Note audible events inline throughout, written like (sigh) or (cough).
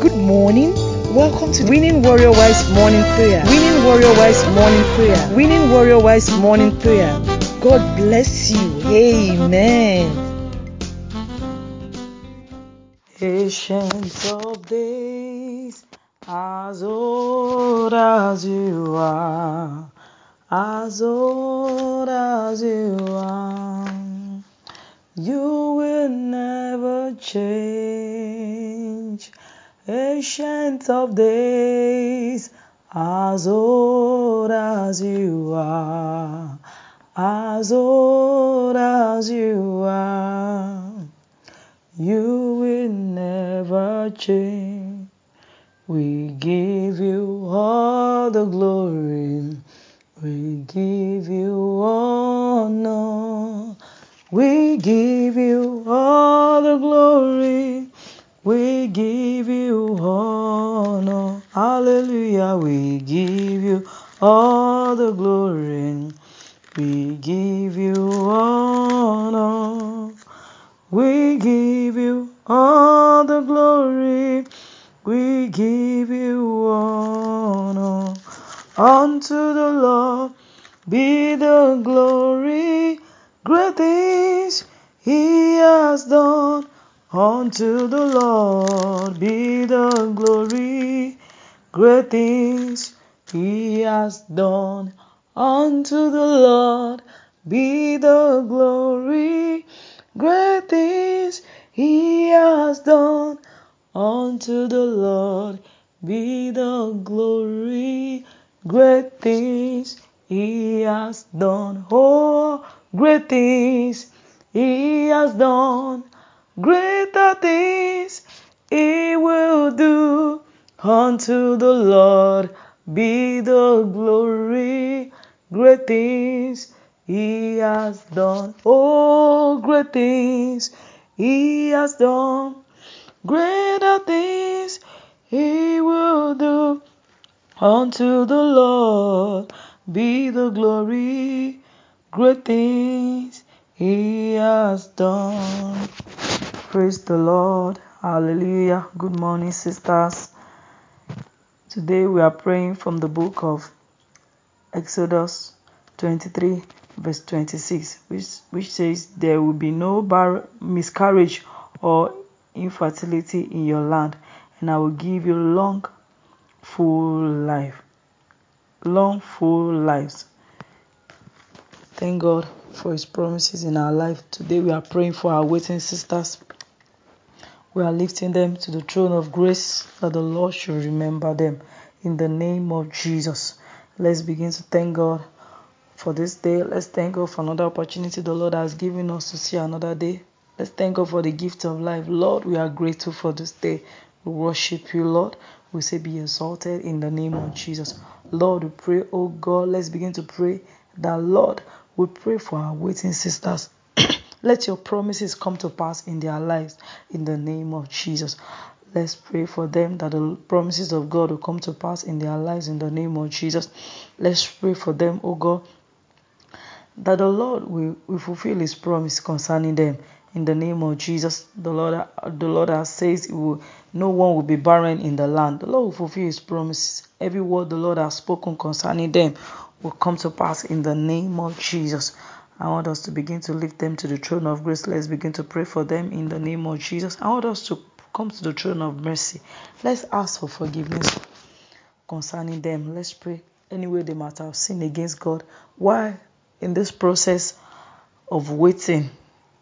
Good morning. Welcome to Winning Warrior Wives Morning Prayer. Winning Warrior Wives Morning Prayer. Winning Warrior Wives Morning Prayer. God bless you. Amen. Ancient of days, as old as you are, as old as you are, you will never change. Ancient of days, as old as you are, as old as you are, you will never change. We give you all the glory, We give you all the glory. We give you honor. Unto the Lord be the glory. Great things he has done. Unto the Lord be the glory, great things he has done. Unto the Lord be the glory, great Unto the Lord be the glory, great things he has done. Oh, great things he has done. Greater things he will do. Unto the Lord be the glory. Great things he has done. Oh, great things he has done. Greater things he will do. Unto the Lord be the glory. Great things he has done. Praise the Lord. Hallelujah. Good morning, sisters. Today we are praying from the book of Exodus 23, verse 26, which, which says, There will be no bar- miscarriage or infertility in your land, and I will give you long, full life. Long, full lives. Thank God for His promises in our life. Today we are praying for our waiting sisters. We are lifting them to the throne of grace that the Lord should remember them in the name of Jesus. Let's begin to thank God for this day. Let's thank God for another opportunity the Lord has given us to see another day. Let's thank God for the gift of life. Lord, we are grateful for this day. We worship you, Lord. We say, Be exalted in the name of Jesus. Lord, we pray, oh God, let's begin to pray that, Lord, we pray for our waiting sisters. (clears throat) Let your promises come to pass in their lives in the name of Jesus. Let's pray for them that the promises of God will come to pass in their lives in the name of Jesus. Let's pray for them, oh God, that the Lord will, will fulfill his promise concerning them in the name of Jesus. The Lord the Lord has says will, no one will be barren in the land. The Lord will fulfill his promises. Every word the Lord has spoken concerning them will come to pass in the name of Jesus. I want us to begin to lift them to the throne of grace. Let's begin to pray for them in the name of Jesus. I want us to come to the throne of mercy. Let's ask for forgiveness concerning them. Let's pray anyway they might have sinned against God. Why in this process of waiting,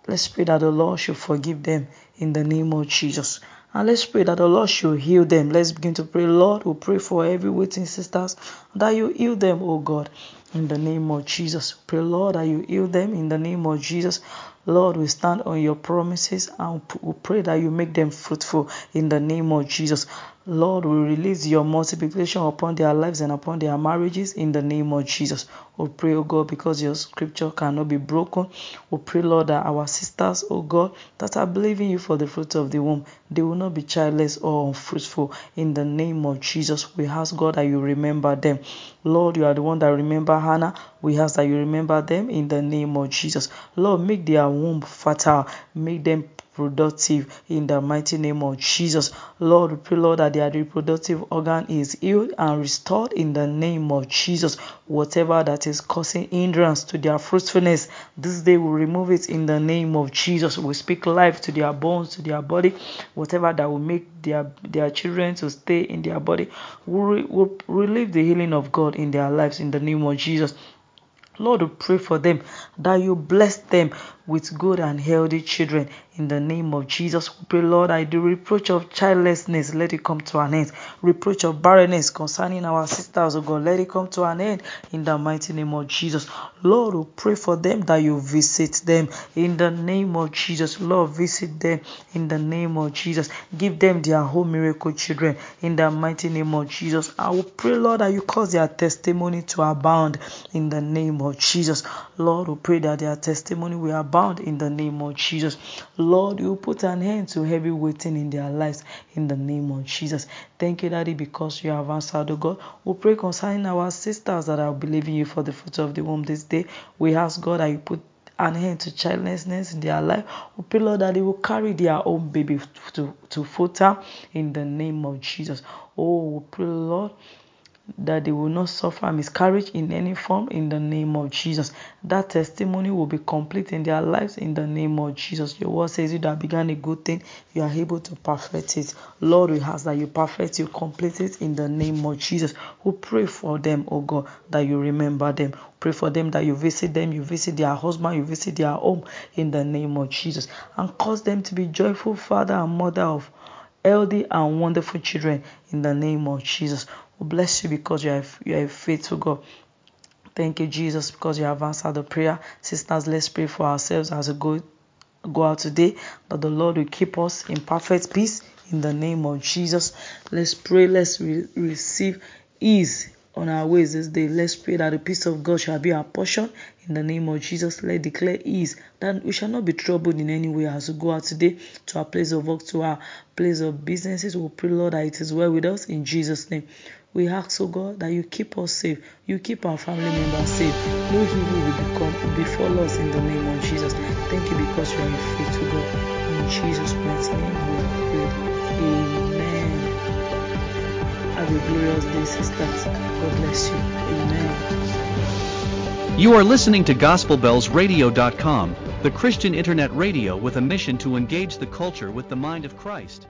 let's pray that the Lord should forgive them in the name of Jesus. And let's pray that the Lord should heal them. Let's begin to pray. Lord, we pray for every waiting sisters that you heal them, oh God in the name of Jesus. Pray, Lord, that you heal them in the name of Jesus. Lord, we stand on your promises and we pray that you make them fruitful in the name of Jesus. Lord, we release your multiplication upon their lives and upon their marriages in the name of Jesus. We pray, oh God, because your scripture cannot be broken. We pray, Lord, that our sisters, oh God, that are believing you for the fruit of the womb, they will not be childless or unfruitful. In the name of Jesus, we ask God that you remember them. Lord, you are the one that remember Hannah. We ask that you remember them in the name of Jesus. Lord, make their womb fertile. Make them productive in the mighty name of Jesus. Lord, we pray, Lord, that their reproductive organ is healed and restored in the name of Jesus. Whatever that is causing hindrance to their fruitfulness, this day we remove it in the name of Jesus. We speak life to their bones, to their body, whatever that will make their, their children to stay in their body. We will relieve the healing of God in their lives in the name of Jesus. Lord, we pray for them that you bless them with good and healthy children in the name of Jesus. We pray, Lord, I do reproach of childlessness, let it come to an end. Reproach of barrenness concerning our sisters, oh God, let it come to an end in the mighty name of Jesus. Lord, we pray for them that you visit them in the name of Jesus. Lord, visit them in the name of Jesus. Give them their whole miracle children in the mighty name of Jesus. I will pray, Lord, that you cause their testimony to abound in the name of Jesus. Lord, we pray that their testimony will abound in the name of Jesus. Lord, you put an end to heavy waiting in their lives in the name of Jesus. Thank you, Daddy, because you have answered, oh God. We pray concerning our sisters that are believing you for the fruit of the womb this day. We ask God that you put an end to childlessness in their life. We pray, Lord, that they will carry their own baby to, to full in the name of Jesus. Oh, we pray, Lord, that they will not suffer miscarriage in any form in the name of Jesus. That testimony will be complete in their lives in the name of Jesus. Your word says you that began a good thing, you are able to perfect it. Lord, we ask that you perfect, you complete it in the name of Jesus. We pray for them, oh God, that you remember them. Pray for them that you visit them, you visit their husband, you visit their home in the name of Jesus. And cause them to be joyful father and mother of healthy and wonderful children in the name of Jesus. We bless you because you are, you are faithful God. Thank you, Jesus, because you have answered the prayer. Sisters, let's pray for ourselves as we go, go out today, that the Lord will keep us in perfect peace in the name of Jesus. Let's pray, let's re- receive ease on our ways this day. Let's pray that the peace of God shall be our portion in the name of Jesus. Let's declare ease that we shall not be troubled in any way as we go out today to our place of work, to our place of businesses. We pray, Lord, that it is well with us in Jesus' name. We ask, oh God, that you keep us safe. You keep our family members safe. No evil will become befall us in the name of Jesus. Thank you because you are a faithful God. In Jesus' mighty name we pray. Amen. Have a glorious day. God bless you. Amen. You are listening to GospelBellsRadio.com, the Christian internet radio with a mission to engage the culture with the mind of Christ.